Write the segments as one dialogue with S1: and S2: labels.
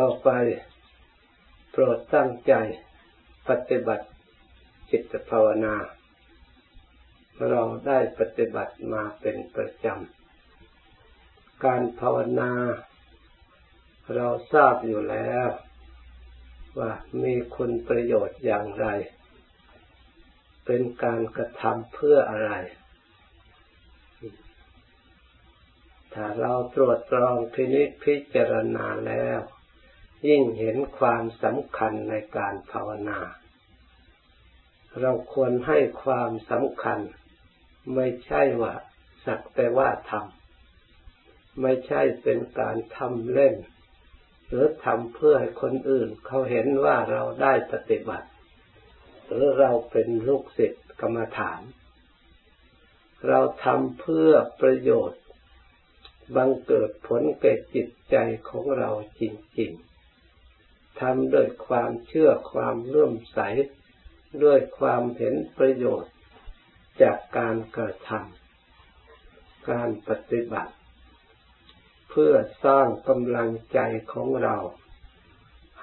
S1: ต่อไป โปรดตั้งใจปฏิบัติจิตภาวนา เราได้ปฏิบัติมาเป็นประจำ การภาวนา เราทราบอยู่แล้ว ว่ามีคุณประโยชน์อย่างไร เป็นการกระทำเพื่ออะไร ถ้าเราตรวจตรองพินิจพิจารณาแล้ว ยิ่งเห็นความสำคัญในการภาวนา เราควรให้ความสำคัญ ไม่ใช่ว่า สักแต่ว่าทำไม่ใช่เป็นการทำเล่น หรือทำเพื่อให้คนอื่น เขาเห็นว่าเราได้ปฏิบัติ หรือเราเป็นลูกศิษย์กรรมฐาน เราทำเพื่อประโยชน์บังเกิดผลแก่จิตใจของเราจริง ๆ ทำด้วยความเชื่อความเลื่อมใส ด้วยความเห็นประโยชน์ จากการกระทำการปฏิบัติ เพื่อสร้างกำลังใจของเรา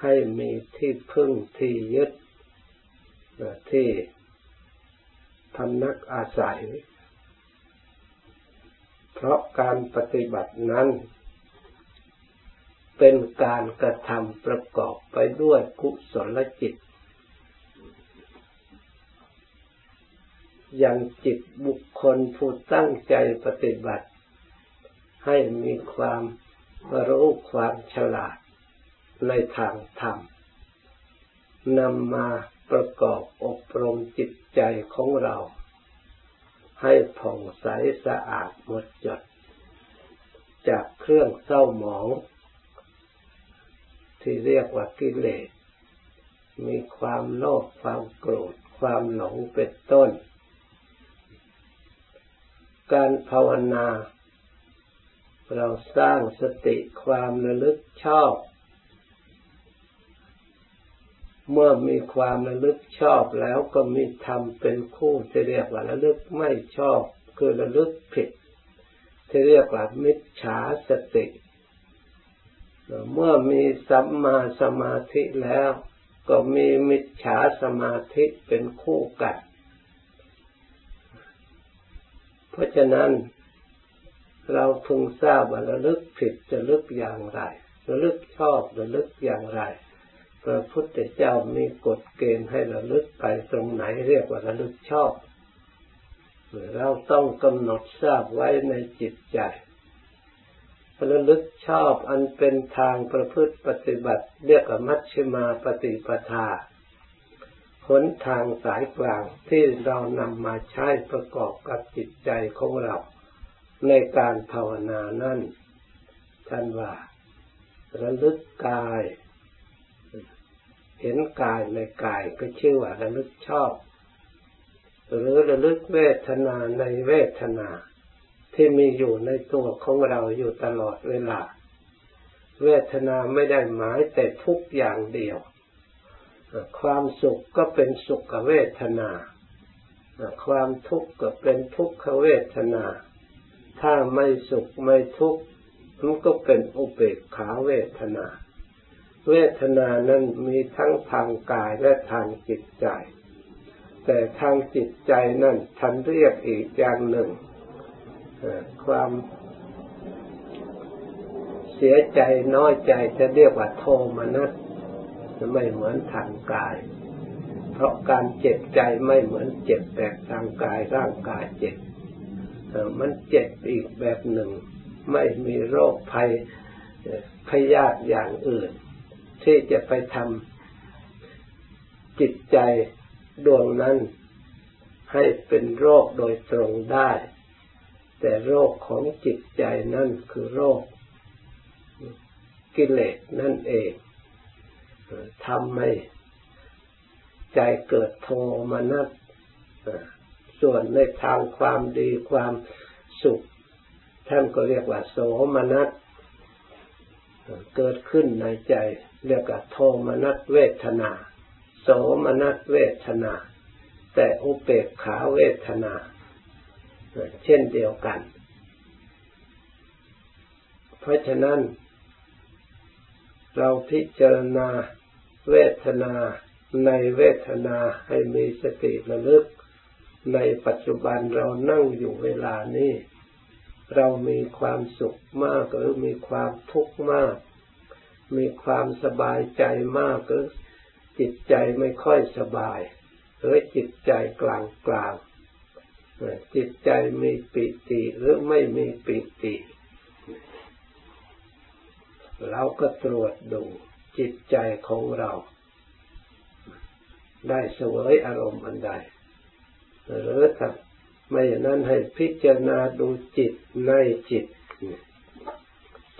S1: ให้มีที่พึ่งที่ยึดที่พำนักอาศัย เพราะการปฏิบัตินั้น เป็นการกระทำประกอบไปด้วยกุศลจิต อย่างจิตบุคคลผู้ตั้งใจปฏิบัติ ให้มีความรู้ความฉลาดในทางธรรมนำมาประกอบอบรมจิตใจของเรา ให้ผ่องใสสะอาดหมดจด จากเครื่องเศร้าหมอง ที่เรียกว่ากิเลส มีความโลภความโกรธ ความหลงเป็นต้น การภาวนา เราสร้างสติความระลึกชอบ เมื่อมีความระลึกชอบแล้วก็มีธรรมเป็นคู่ที่เรียกว่าระลึกไม่ชอบ คือระลึกผิด ที่เรียกว่ามิจฉาสติ เมื่อมีสัมมาสมาธิแล้ว ก็มีมิจฉาสมาธิเป็นคู่กัน เพราะฉะนั้น เราพึงทราบว่าระลึกผิดจะลึกอย่างไรระลึกชอบระลึกอย่างไรพระพุทธเจ้ามีกฎเกณฑ์ให้ระลึกไปตรงไหนเรียกว่าระลึกชอบเราต้องกำหนดทราบไว้ในจิตใจ ระลึกชอบอันเป็นทางประพฤติปฏิบัติ เรียกว่ามัชฌิมาปฏิปทาหนทางสายกลางที่เรานำมาใช้ประกอบกับจิตใจของเรา ในการภาวนานั่นท่านว่า ระลึกกาย เห็นกายในกายก็ชื่อว่าระลึกชอบ หรือระลึกเวทนาในเวทนา ที่มีอยู่ในตัวของเราอยู่ตลอดเวลา เวทนาไม่ได้หมายแต่ทุกอย่างเดียว ความสุขก็เป็นสุขเวทนา ความทุกข์ก็เป็นทุกขเวทนา ถ้าไม่สุขไม่ทุกข์มันก็เป็นอุเบกขาเวทนา เวทนานั้นมีทั้งทางกายและทางจิตใจ แต่ทางจิตใจนั้นท่านเรียกอีกอย่างหนึ่ง ความเสียใจน้อยใจจะเรียกว่าโทมนัสจะไม่เหมือนทางกาย เพราะการเจ็บใจไม่เหมือนเจ็บแบบทางกายร่างกายเจ็บมันเจ็บอีกแบบหนึ่ง ไม่มีโรคภัยพยาธิอย่างอื่น ที่จะไปทำจิตใจดวงนั้นให้เป็นโรคโดยตรงได้ แต่โรคของจิตใจนั่นคือโรคกิเลสนั่นเองทำให้ใจเกิดโทมนัสส่วนในทางความดีความสุข ท่านก็เรียกว่า โสมนัสเกิดขึ้นในใจ เรียกว่าโทมนัสเวทนา โสมนัสเวทนา แต่อุเบกขาเวทนา เช่นเดียวกัน เพราะฉะนั้น เราพิจารณาเวทนาในเวทนาให้มีสติระลึก ในปัจจุบันเรานั่งอยู่เวลานี้ เรามีความสุขมากหรือมีความทุกข์มาก มีความสบายใจมากหรือจิตใจไม่ค่อยสบาย หรือจิตใจกลางกลาง จิตใจมีปิติหรือไม่มีปิติ เราก็ตรวจดูจิตใจของเรา ได้เสวยอารมณ์อันใด หรือถ้าไม่อย่างนั้นให้พิจารณาดูจิตในจิต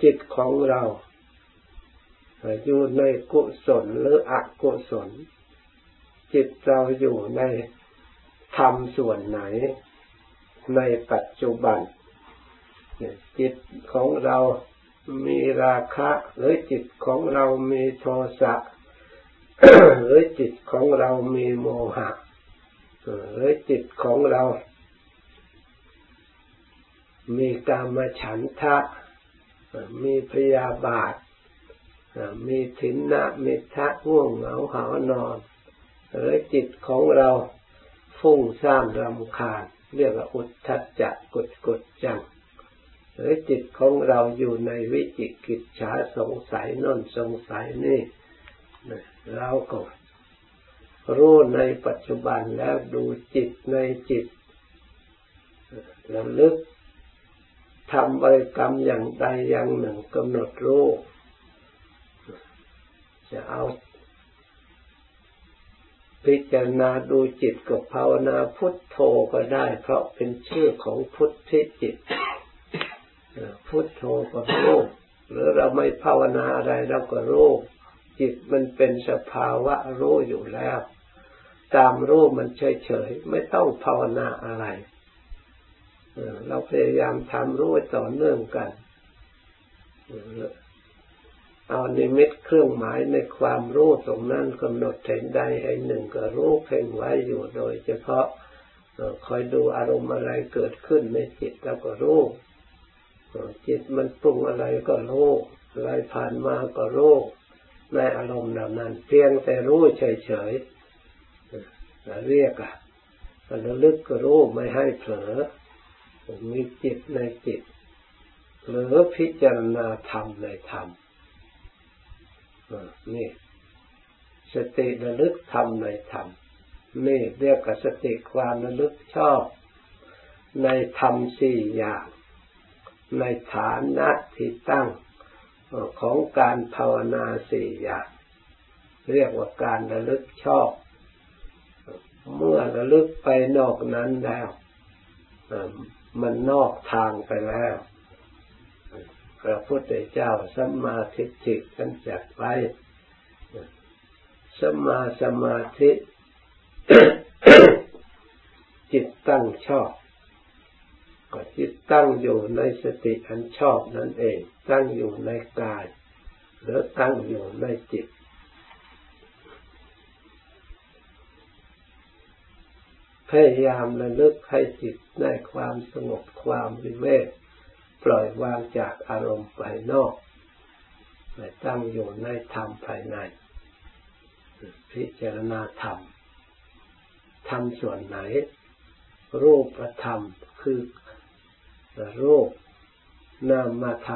S1: จิตของเราอยู่ในกุศลหรืออกุศล จิตเราอยู่ในธรรมส่วนไหน ในปัจจุบัน จิตของเรามีราคะ หรือจิตของเรามีโทสะหรือจิตของเรามีโมหะหรือจิตของเรา มีกามฉันทะ มีพยาบาท มีถินนะมิทะง่วงเหงาหานอน หรือจิตของเราฟุ้งซ่านรำคาญ เรียกว่าอุทธัจจะกุดกุดจัง หรือจิตของเราอยู่ในวิจิกิจฉาสงสัยน่นสงสัยนี่เราก็รู้ในปัจจุบันแล้วดูจิตในจิตระลึกทำบริกรรมอย่างใดอย่างหนึ่งกำหนดรู้จะเอา พิจารณาดูจิตกับภาวนาพุทโธก็ได้ เพราะเป็นชื่อของพุทธิจิต พุทโธก็รู้หรือเราไม่ภาวนาอะไรเราก็รู้จิตมันเป็นสภาวะรู้อยู่แล้ว ตามรู้มันเฉยๆไม่ต้องภาวนาอะไรเราพยายามทำรู้ต่อเนื่องกัน เอานิมิตเครื่องหมายในความรู้ตรงนั้นกำหนดเห็นใดไอ้หนึ่งก็รู้เพ่งไว้อยู่โดย เฉพาะคอยดูอารมณ์อะไรเกิดขึ้นในจิตแล้วก็รู้จิตมันปรุงอะไรก็รู้อะไรผ่านมาก็รู้ในอารมณ์เหล่านั้น เพียงแต่รู้เฉยๆเรียกอะระลึกก็รู้ไม่ให้เผลอมีจิตในจิตหรือพิจารณาธรรมในธรรม นี่สติระลึกธรรมในธรรมนี่เรียกกับสติความระลึกชอบในธรรมสี่อย่างในฐานะที่ตั้งของการภาวนาสี่อย่างเรียกว่าการระลึกชอบ เมื่อระลึกไปนอกนั้นแล้ว มันนอกทางไปแล้ว พระพุทธเจ้าสัมมาทิฏฐิท่านจัดไว้สัมมาสมาธิ จิตตั้งชอบก็จิตตั้งอยู่ในสติอันชอบนั่นเอง ตั้งอยู่ในกาย หรือตั้งอยู่ในจิต พยายามระลึกให้จิตได้ความสงบความวิเวก ปล่อยวางจากอารมณ์ภายนอกไปตั้งอยู่ในธรรมภายใน พิจารณาธรรม ธรรมส่วนไหน รูปธรรมคือรูปนามมาท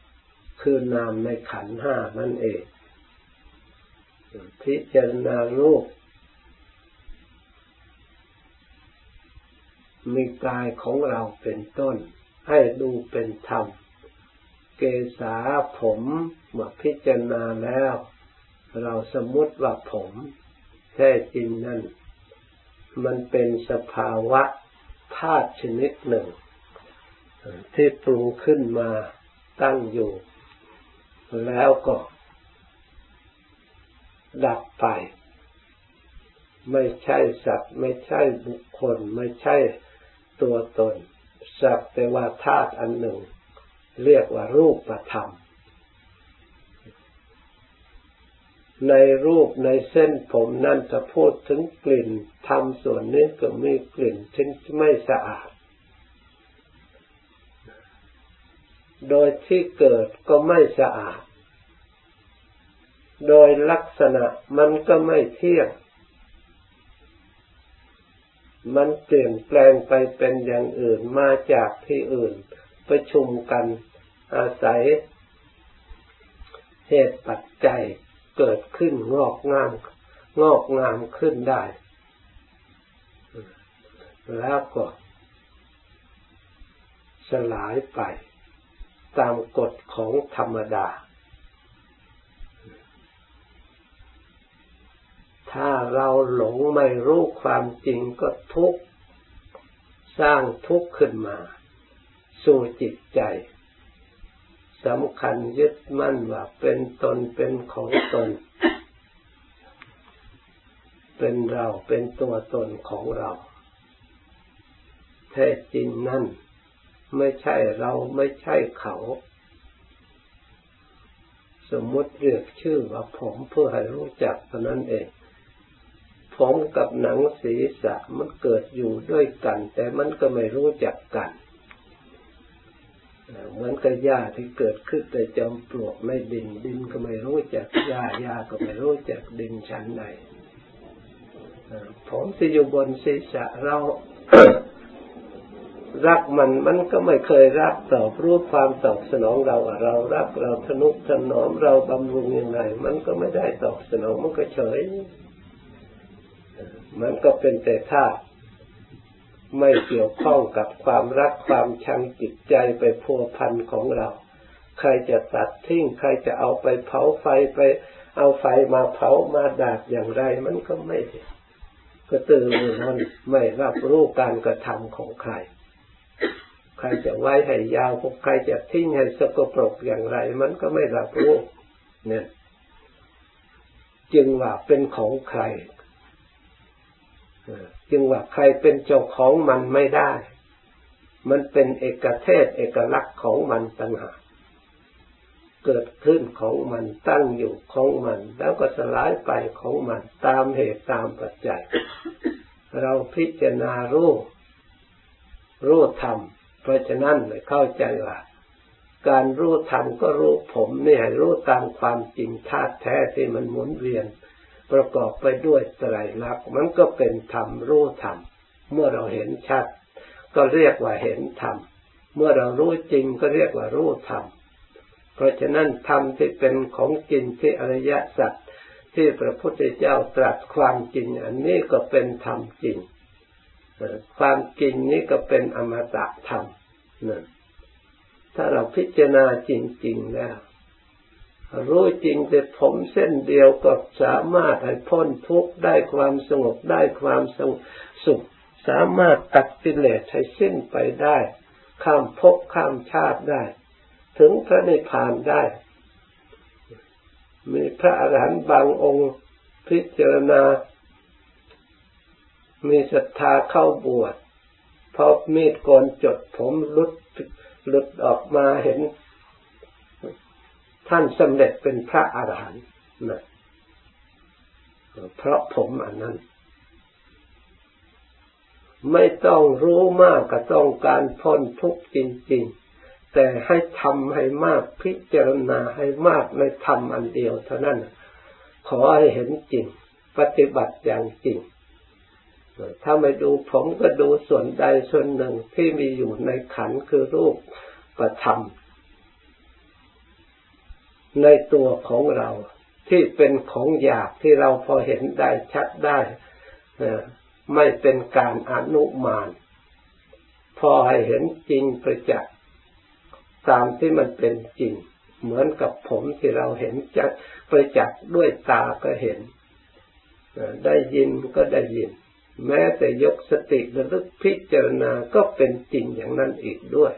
S1: ำคือนามในขันห้านั่นเอง พิจารณารูปมีกายของเราเป็นต้น ให้ดูเป็นธรรม เกษาผมเมื่อพิจารณาแล้ว เราสมมติว่าผมแท้จริงนั่น มันเป็นสภาวะธาตุชนิดหนึ่ง ที่ปรุงขึ้นมาตั้งอยู่ แล้วก็ ดับไป ไม่ใช่สัตว์ ไม่ใช่บุคคล ไม่ใช่ตัวตน สักแต่ว่าธาตุอันหนึ่ง เรียกว่ารูปธรรม ในรูปในเส้นผมนั่นจะพูดถึงกลิ่นทำส่วนนี้ก็มีกลิ่นที่ไม่สะอาด โดยที่เกิดก็ไม่สะอาด โดยลักษณะมันก็ไม่เที่ยง มันเปลี่ยนแปลงไปเป็นอย่างอื่นมาจากที่อื่น ประชุมกันอาศัย เหตุปัจจัยเกิดขึ้นงอกงาม งอกงามขึ้นได้ แล้วก็สลายไป ตามกฎของธรรมดา ถ้าเราหลงไม่รู้ความจริงก็ทุกข์สร้างทุกข์ขึ้นมา สู่จิตใจสำคัญยึดมั่นว่าเป็นตนเป็นของตน เป็นเราเป็นตัวตนของเรา แท้จริงนั่น ไม่ใช่เราไม่ใช่เขา สมมติเรียกชื่อว่าผมเพื่อให้รู้จักเท่านั้นเอง ผมกับหนังศีรษะมันเกิดอยู่ด้วยกัน แต่มันก็ไม่รู้จักกันเหมือนกับหญ้าที่เกิดขึ้นแต่จอมปลวกในดินดินก็ไม่รู้จักหญ้าหญ้าก็ไม่รู้จักดินชั้นใดผมที่อยู่บนศีรษะเรารักมันมันก็ไม่เคยรักตอบรู้ความตอบสนองเราเรารักเราทนุถนอมเราบำรุงยังไง มันก็ไม่ได้ตอบสนองมันก็เฉย มันก็เป็นแต่ธาตุไม่เกี่ยวข้องกับความรักความชังจิตใจไปพัวพันของเรา ใครจะตัดทิ้งใครจะเอาไปเผาไฟไปเอาไฟมาเผามาดาดอย่างไร มันก็ไม่ก็ตื่นนั้นไม่รับรู้การกระทำของใคร ใครจะไว้ให้ยาวใครจะทิ้งให้สกปรกอย่างไร มันก็ไม่รับรู้เนี่ยจึงว่าเป็นของใคร จึงว่าใครเป็นเจ้าของมันไม่ได้ มันเป็นเอกเทศเอกลักษณ์ของมันต่างหากเกิดขึ้นของมันตั้งอยู่ของมัน แล้วก็สลายไปของมันตามเหตุตามปัจจัย เราพิจารณารู้รู้ธรรม เพราะฉะนั้นเลยเข้าใจว่า การรู้ธรรมก็รู้ผมเนี่ยรู้ตามความจริงธาตุแท้ที่มันหมุนเวียน ประกอบไปด้วยไตรลักษณ์มันก็เป็นธรรมรู้ธรรม เมื่อเราเห็นชัด ก็เรียกว่าเห็นธรรม เมื่อเรารู้จริงก็เรียกว่ารู้ธรรม เพราะฉะนั้นธรรมที่เป็นของจริงที่อริยสัจที่พระพุทธเจ้าตรัสความจริง อันนี้ก็เป็นธรรมจริง ความจริงนี้ก็เป็นอมตะธรรมนั่นถ้าเราพิจารณาจริง ๆ แล้ว รู้จริงแต่ผมเส้นเดียวก็สามารถให้พ้นทุกข์ได้ความสงบได้ความสงสุข สามารถตัดกิเลสให้สิ้นไปได้ ข้ามภพข้ามชาติได้ ถึงพระนิพพานได้ มีพระอรหันต์บางองค์พิจารณา มีศรัทธาเข้าบวชพอมีดโกนจดผมลุดหลุดออกมาเห็น ท่านสำเร็จเป็นพระอาหารหันต์นะเพราะผมอันนั้น ไม่ต้องรู้มากก็ต้องการพ้นทุกข์จริง ๆ แต่ให้ทำให้มากพิจารณาให้มากในธรรมอันเดียวเท่านั้น ขอให้เห็นจริง ปฏิบัติอย่างจริงถ้าไม่ดูผมก็ดูส่วนใดส่วนหนึ่งที่มีอยู่ในขันคือรูปประธรรม ในตัวของเรา ที่เป็นของหยาบที่เราพอเห็นได้ชัดได้ไม่เป็นการอนุมาน พอให้เห็นจริงประจักษ์ตามที่มันเป็นจริง เหมือนกับผมที่เราเห็นจักประจักษ์ด้วยตาก็เห็น ได้ยินก็ได้ยิน แม้แต่ยกสติระลึกพิจารณาก็เป็นจริงอย่างนั้นอีกด้วย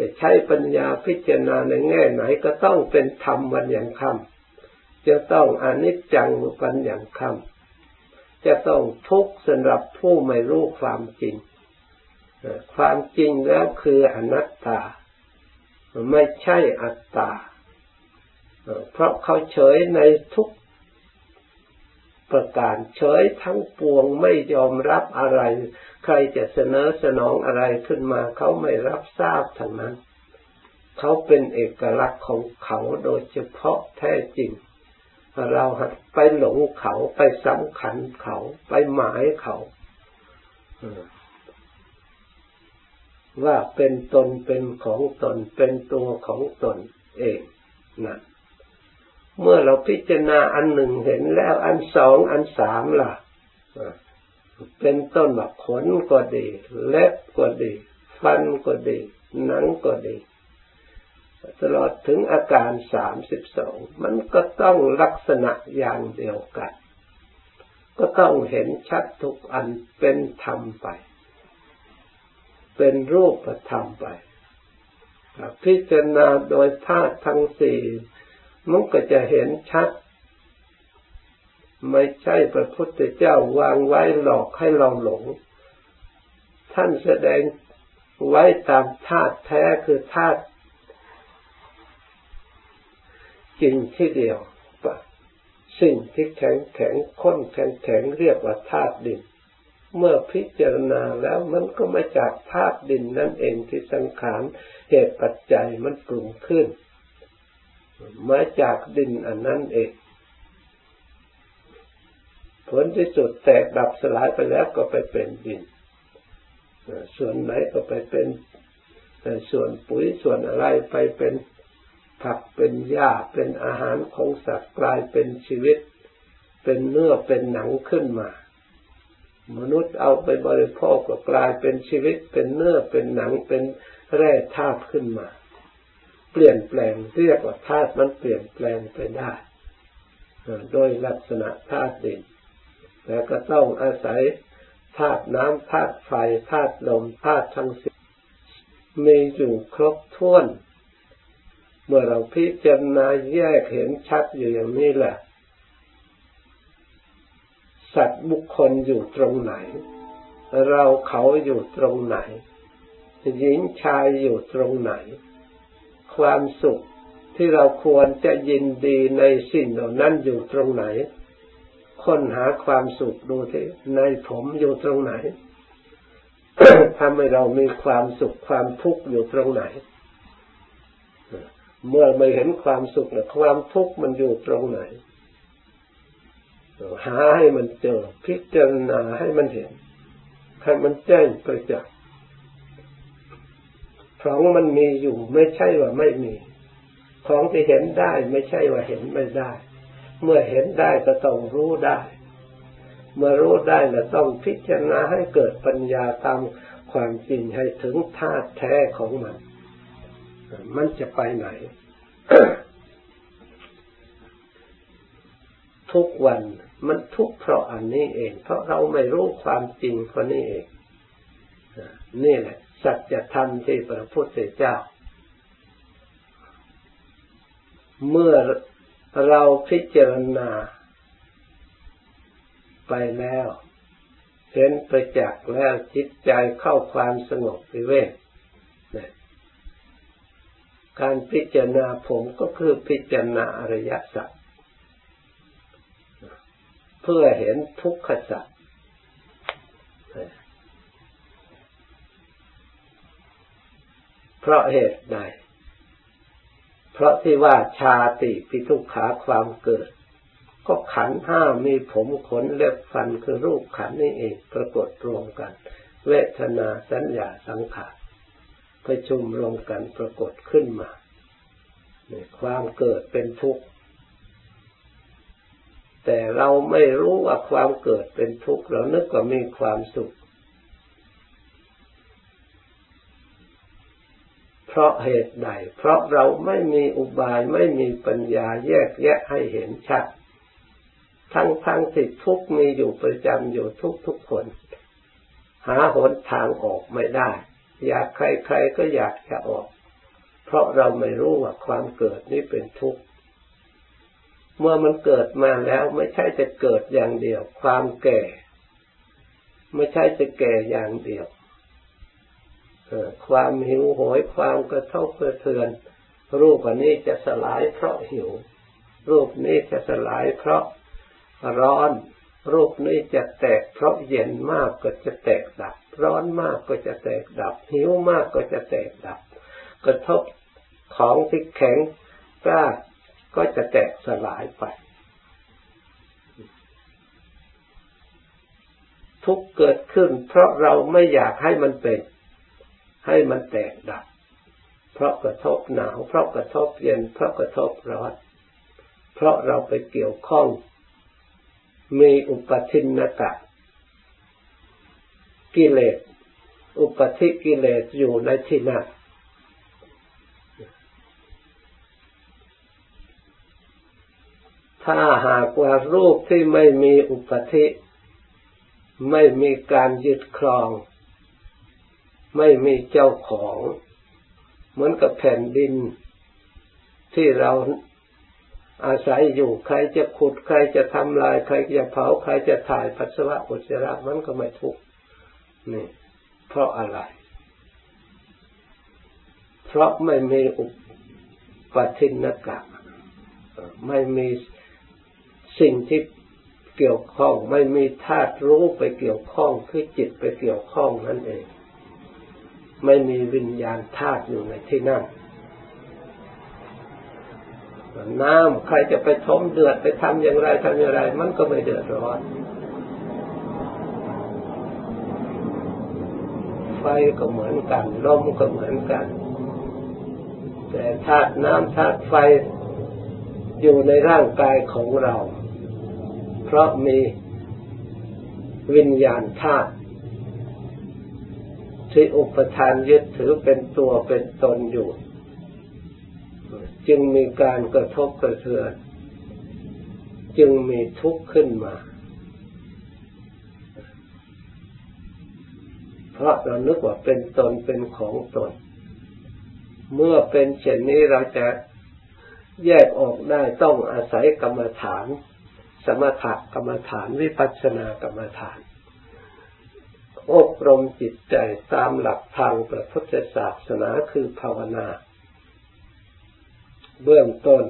S1: จะใช้ปัญญาพิจารณาในแง่ไหนก็ต้องเป็นธรรมวันอย่างคำจะต้องอนิจจังวันอย่างคำจะต้องทุกข์สำหรับผู้ไม่รู้ความจริง ความจริงแล้วคืออนัตตา ไม่ใช่อัตตา เพราะเขาเฉยในทุก ประการ เฉยทั้งปวงไม่ยอมรับอะไร ใครจะเสนอสนองอะไรขึ้นมาเขาไม่รับทราบทั้งนั้น เขาเป็นเอกลักษณ์ของเขาโดยเฉพาะแท้จริง เราไปหลงเขาไปสำคัญเขาไปหมายเขาว่าเป็นตนเป็นของตนเป็นตัวของตนเองนะ เมื่อเราพิจารณาอันหนึ่งเห็นแล้วอันสองอันสามล่ะ เป็นต้นแบบขนก็ดี เล็บก็ดี ฟันก็ดี หนังก็ดี ตลอดถึงอาการสามสิบสองมันก็ต้องลักษณะอย่างเดียวกัน ก็ต้องเห็นชัดทุกอันเป็นธรรมไป เป็นรูปธรรมไป พิจารณาโดยธาตุทั้งสี่ มันก็จะเห็นชัด ไม่ใช่พระพุทธเจ้าวางไว้หลอกให้เราหลง ท่านแสดงไว้ตามธาตุแท้คือธาตุจริงที่เดียวสิ่งที่แข็งแข็งข้นแข็งแข็งเรียกว่าธาตุดิน เมื่อพิจารณาแล้วมันก็มาจากธาตุดินนั่นเองที่สังขารเหตุปัจจัยมันปรุงขึ้น มาจากดินอันนั้นเอง ผลที่สุดแตกดับสลายไปแล้วก็ไปเป็นดิน ส่วนไหนก็ไปเป็นส่วนปุ๋ยส่วนอะไรไปเป็นผักเป็นหญ้าเป็นอาหารของสัตว์กลายเป็นชีวิต เป็นเนื้อเป็นหนังขึ้นมา มนุษย์เอาไปบริโภคก็กลายเป็นชีวิต เป็นเนื้อเป็นหนังเป็นแร่ธาตุขึ้นมา เปลี่ยนแปลงเรียกว่าธาตุมันเปลี่ยนแปลงไปได้โดยลักษณะธาตุดินแล้วก็ต้องอาศัยธาตุน้ำธาตุไฟธาตุลมธาตุทั้งสิ้มีอยู่ครบถ้วน เมื่อเราพิจารณาแยกเห็นชัดอยู่อย่างนี้แหละ สัตว์บุคคลอยู่ตรงไหน เราเขาอยู่ตรงไหน หญิงชายอยู่ตรงไหน ความสุขที่เราควรจะยินดีในสิ่งเหล่านั้นอยู่ตรงไหน ค้นหาความสุขดูที่ในผมอยู่ตรงไหนทำให้เรามีความสุขความทุกข์อยู่ตรงไหน เมื่อไม่เห็นความสุขเนี่ยความทุกข์มันอยู่ตรงไหน หาให้มันเจอ พิจารณาให้มันเห็นให้มันแจ้งประจักษ์ ของมันมีอยู่ ไม่ใช่ว่าไม่มี ของที่เห็นได้ ไม่ใช่ว่าเห็นไม่ได้ เมื่อเห็นได้ก็ต้องรู้ได้ เมื่อรู้ได้แล้วต้องพิจารณาให้เกิดปัญญาตามความจริงให้ถึงธาตุแท้ของมัน มันจะไปไหน ทุกวันมันทุกเพราะอันนี้เอง เพราะเราไม่รู้ความจริงเพราะนี่เองนี่แหละ สัจธรรมที่พระพุทธเจ้า เมื่อเราพิจารณา ไปแล้ว เห็นประจักษ์แล้วจิตใจเข้าความสงบวิเวกการพิจารณาผมก็คือพิจารณาอริยสัจเพื่อเห็นทุกขสัจ เพราะเหตุใด เพราะที่ว่าชาติปิทุกขาความเกิด ก็ขันห้ามีผมขนเล็บฟันคือรูปขันนี่เองปรากฏรวมกัน เวทนาสัญญาสังขารประชุมรวมกันปรากฏขึ้นมาความเกิดเป็นทุกข์ แต่เราไม่รู้ว่าความเกิดเป็นทุกข์เรานึกว่ามีความสุข เพราะเหตุใด เพราะเราไม่มีอุบายไม่มีปัญญาแยกแยะให้เห็นชัด ทั้งทั้งที่ทุกมีอยู่ประจำอยู่ทุกทุกคน หาหนทางออกไม่ได้ อยากใครๆก็อยากจะออก เพราะเราไม่รู้ว่าความเกิดนี้เป็นทุกข์เมื่อมันเกิดมาแล้วไม่ใช่จะเกิดอย่างเดียว ความแก่ ไม่ใช่จะแก่อย่างเดียว ความหิวโหยความกระทบกระเทือน รูปอันนี้จะสลายเพราะหิว รูปนี้จะสลายเพราะร้อน รูปนี้จะแตกเพราะเย็นมากก็จะแตกดับ ร้อนมากก็จะแตกดับ หิวมากก็จะแตกดับ กระทบของที่แข็งกล้าก็จะแตกสลายไป ทุกเกิดขึ้น เพราะเราไม่อยากให้มันเป็น ให้มันแตกดับ เพราะกระทบหนาว เพราะกระทบเย็น เพราะกระทบร้อน เพราะเราไปเกี่ยวข้อง มีอุปทินนกะ กิเลส อุปธิกิเลสอยู่ในที่นั้นถ้าหากว่ารูปที่ไม่มีอุปธิ ไม่มีการยึดครอง ไม่มีเจ้าของ เหมือนกับแผ่นดินที่เราอาศัยอยู่ใครจะขุด ใครจะทำลาย ใครจะเผา ใครจะถ่ายปัสสาวะอุจจาระมันก็ไม่ทุกนี่ เพราะอะไร เพราะไม่มีอุปทินกะไม่มีสิ่งที่เกี่ยวข้อง ไม่มีธาตุรู้ไปเกี่ยวข้องคือจิตไปเกี่ยวข้องนั่นเอง ไม่มีวิญญาณธาตุอยู่ในที่นั่นน้ำใครจะไปทมเดือดไปทำอย่างไรทำอย่างไร มันก็ไม่เดือดร้อน ไฟก็เหมือนกันลมก็เหมือนกัน แต่ธาตุน้ำธาตุไฟอยู่ในร่างกายของเรา เพราะมีวิญญาณธาตุ ที่อุปทานยึดถือเป็นตัวเป็นตนอยู่ จึงมีการกระทบกระเทือน จึงมีทุกข์ขึ้นมา เพราะเรานึกว่าเป็นตนเป็นของตน เมื่อเป็นเช่นนี้เราจะแยกออกได้ต้องอาศัยกรรมฐาน สมถกรรมฐานวิปัสสนากรรมฐาน อบรมจิตใจตามหลักทางพระพุทธศาสนาคือภาวนา เบื้องต้น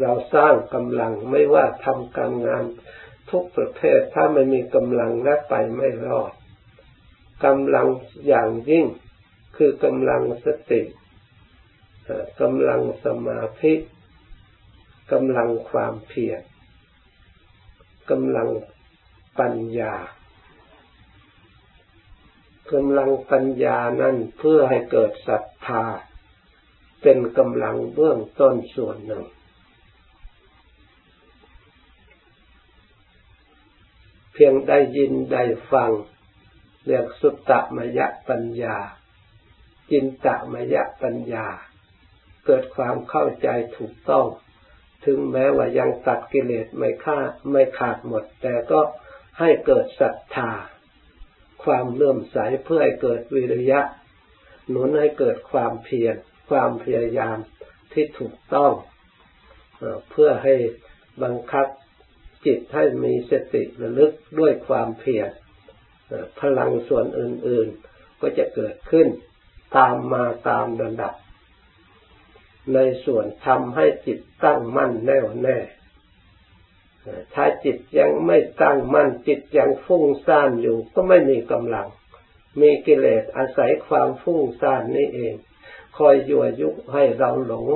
S1: เราสร้างกำลังไม่ว่าทำการงานทุกประเภทถ้าไม่มีกำลังและไปไม่รอดกำลังอย่างยิ่งคือกำลังสติกำลังสมาธิกำลังความเพียรกำลังปัญญา กำลังปัญญานั้นเพื่อให้เกิดศรัทธา เป็นกำลังเบื้องต้นส่วนหนึ่ง เพียงได้ยินได้ฟัง เรียกสุตตมยะปัญญา จินตมยะปัญญา เกิดความเข้าใจถูกต้อง ถึงแม้ว่ายังตัดกิเลสไม่ฆ่าไม่ขาดหมด แต่ก็ให้เกิดศรัทธา ความเลื่อมใสเพื่อให้เกิดวิริยะ หนุนให้เกิดความเพียรความพยายามที่ถูกต้องเพื่อให้บังคับจิตให้มีสติระลึกด้วยความเพียรพลังส่วนอื่น ๆ ก็จะเกิดขึ้น ตามมาตามระดับ ในส่วนทำให้จิตตั้งมั่นแน่วแน่ ถ้าจิตยังไม่ตั้งมั่นจิตยังฟุ้งซ่านอยู่ ก็ไม่มีกำลัง มีกิเลสอาศัยความฟุ้งซ่านนี่เอง คอยยั่วยุให้เราหลง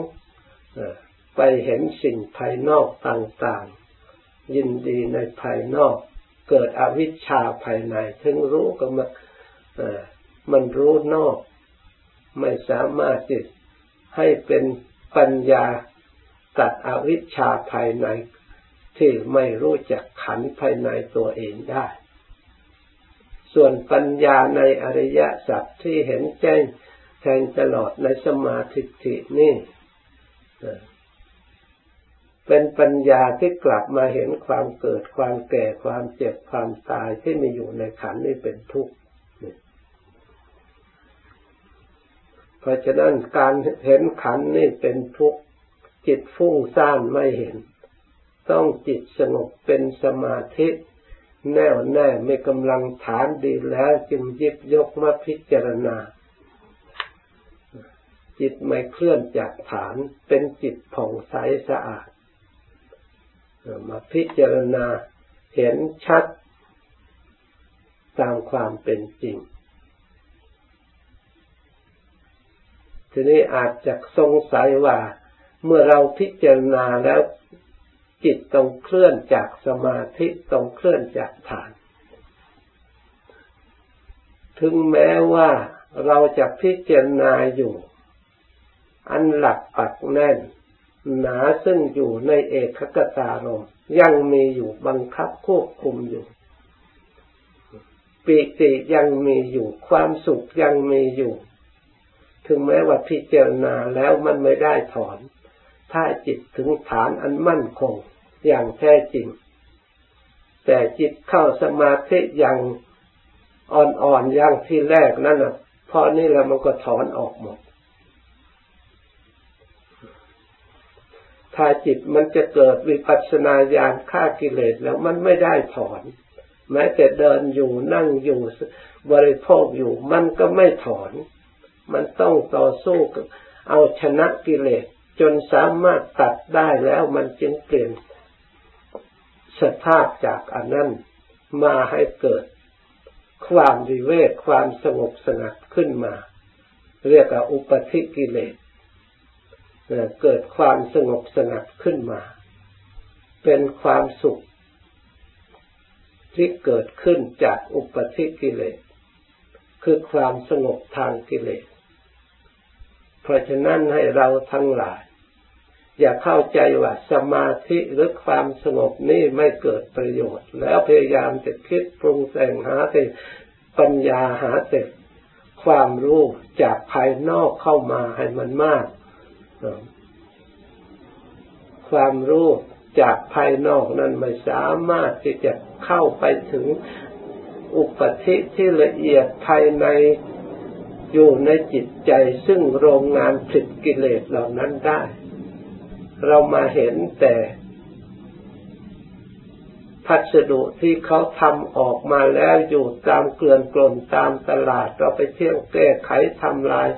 S1: ไปเห็นสิ่งภายนอกต่างๆ ยินดีในภายนอก เกิดอวิชชาภายใน ถึงรู้ก็มันมันรู้นอก ไม่สามารถจิตให้เป็นปัญญาตัดอวิชชาภายใน ที่ไม่รู้จักขันภายในตัวเองได้ ส่วนปัญญาในอริยสัจที่เห็นแจ้งแทงตลอดในสมาธิินี่เป็นปัญญาที่กลับมาเห็นความเกิดความแก่ความเจ็บความตายที่มีอยู่ในขันนี่เป็นทุกข์เพราะฉะนั้นการเห็นขันนี่เป็นทุกข์จิตฟุ้งซ่านไม่เห็น ต้องจิตสงบเป็นสมาธิแน่วแน่มีกำลังฐานดีแล้วจึงยิบยกมาพิจารณา จิตไม่เคลื่อนจากฐานเป็นจิตผ่องใสสะอาด มาพิจารณาเห็นชัดตามความเป็นจริง ทีนี้อาจจะสงสัยว่า เมื่อเราพิจารณาแล้ว จิตต้องเคลื่อนจากสมาธิต้องเคลื่อนจากฐาน ถึงแม้ว่าเราจะพิจารณาอยู่ อันหลักปักแน่น หนาซึ่งอยู่ในเอกคตารมยังมีอยู่บังคับควบคุมอยู่ปิติยังมีอยู่ความสุขยังมีอยู่ ถึงแม้ว่าพิจารณาแล้วมันไม่ได้ถอน ถ้าจิตถึงฐานอันมั่นคงอย่างแท้จริง แต่จิตเข้าสมาธิอย่างอ่อนๆอย่างที่แรกนั่นน่ะพอนี่แล้วมันก็ถอนออกหมด ถ้าจิตมันจะเกิดวิปัสสนาญาณฆ่ากิเลสแล้วมันไม่ได้ถอน แม้แต่เดินอยู่นั่งอยู่บริโภคอยู่มันก็ไม่ถอน มันต้องต่อสู้เอาชนะกิเลส จนสามารถตัดได้แล้วมันจึงเปลี่ยนสภาพจากอันนั้นมาให้เกิด ความวิเวกความสงบสงัดขึ้นมา เรียกว่าอุปธิกิเลสเกิดความสงบสงัดขึ้นมา เป็นความสุข ที่เกิดขึ้นจากอุปธิกิเลส คือความสงบทางกิเลส เพราะฉะนั้นให้เราทั้งหลาย อย่าเข้าใจว่าสมาธิหรือความสงบนี่ไม่เกิดประโยชน์ แล้วพยายามจะคิดปรุงแต่งหาแต่ปัญญาหาแต่ความรู้จากภายนอกเข้ามาให้มันมาก ความรู้จากภายนอกนั้นไม่สามารถที่จะเข้าไปถึงอุปธิที่ละเอียดภายในอยู่ในจิตใจซึ่งโรงงานผลิตกิเลสเหล่านั้นได้ เรามาเห็นแต่พัสดุที่เขาทำออกมาแล้วอยู่ตามเกลื่อนกลนตามตลาด เราไปเที่ยวแก้ไขทำลาย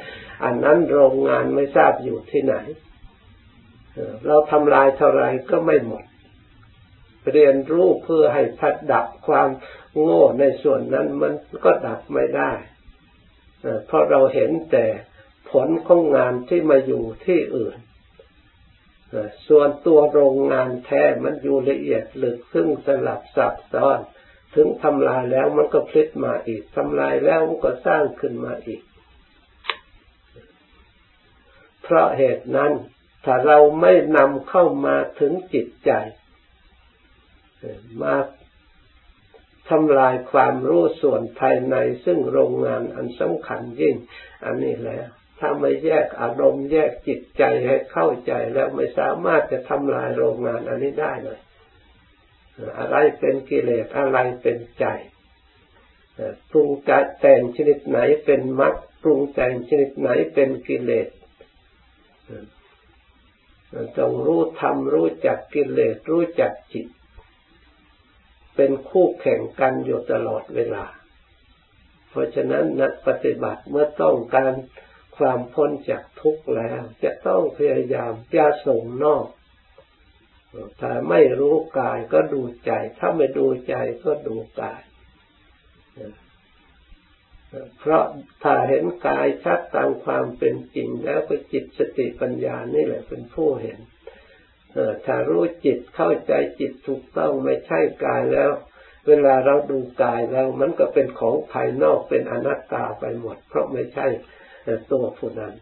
S1: อันนั้นโรงงานไม่ทราบอยู่ที่ไหน เราทำลายเท่าไรก็ไม่หมด เรียนรู้เพื่อให้พัดดับความโง่ในส่วนนั้นมันก็ดับไม่ได้ เพราะเราเห็นแต่ผลของงานที่มาอยู่ที่อื่น ส่วนตัวโรงงานแท้มันอยู่ละเอียดลึกซึ่งสลับซับซ้อน ถึงทำลายแล้วมันก็พลิกมาอีกทำลายแล้วมันก็สร้างขึ้นมาอีก เพราะเหตุนั้น ถ้าเราไม่นำเข้ามาถึงจิตใจ มาทำลายความรู้ส่วนภายในซึ่งโรงงานอันสำคัญยิ่ง อันนี้แล้ว ถ้าไม่แยกอารมณ์แยกจิตใจให้เข้าใจแล้วไม่สามารถจะทำลายโรงงานอันนี้ได้เลยอะไรเป็นกิเลสอะไรเป็นใจปรุงแต่งชนิดไหนเป็นมรรคปรุงแต่งชนิดไหนเป็นกิเลสต้องรู้ธรรมรู้จักกิเลสรู้จักจิต เป็นคู่แข่งกันอยู่ตลอดเวลา เพราะฉะนั้นนักปฏิบัติเมื่อต้องการ ความพ้นจากทุกข์แล้ว จะต้องพยายามจะส่งนอก ถ้าไม่รู้กายก็ดูใจ ถ้าไม่ดูใจก็ดูกาย เพราะถ้าเห็นกายชัดตามความเป็นจริงแล้วก็จิตสติปัญญานี่แหละเป็นผู้เห็นถ้ารู้จิตเข้าใจจิตถูกต้องไม่ใช่กายแล้ว เวลาเราดูกายแล้ว มันก็เป็นของภายนอกเป็นอนัตตาไปหมด เพราะไม่ใช่ แต่ตัวผู้นั้น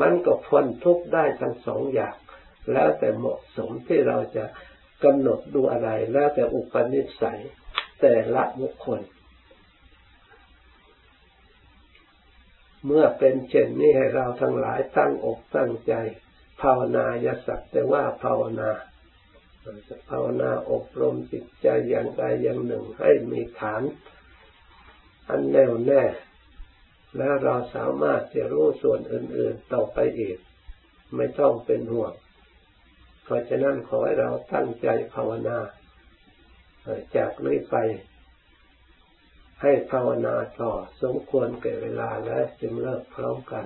S1: มันก็พ้นทุกข์ได้ทั้งสองอย่าง แล้วแต่เหมาะสมที่เราจะกำหนดดูอะไร แล้วแต่อุปนิสัย แต่ละบุคคล เมื่อเป็นเช่นนี้ให้เราทั้งหลายตั้งอกตั้งใจ ภาวนายสักแต่ว่าภาวนาภาวนาอบรมจิตใจอย่างใดอย่างหนึ่งให้มีฐาน อันแน่วแน่ และเราสามารถจะรู้ส่วนอื่น ๆ ต่อไปอีก ไม่ต้องเป็นห่วง เพราะฉะนั้นขอให้เราตั้งใจภาวนา จากนี้ไป ให้ภาวนาต่อสมควรแก่เวลาและจึงเลิกพร้อมกัน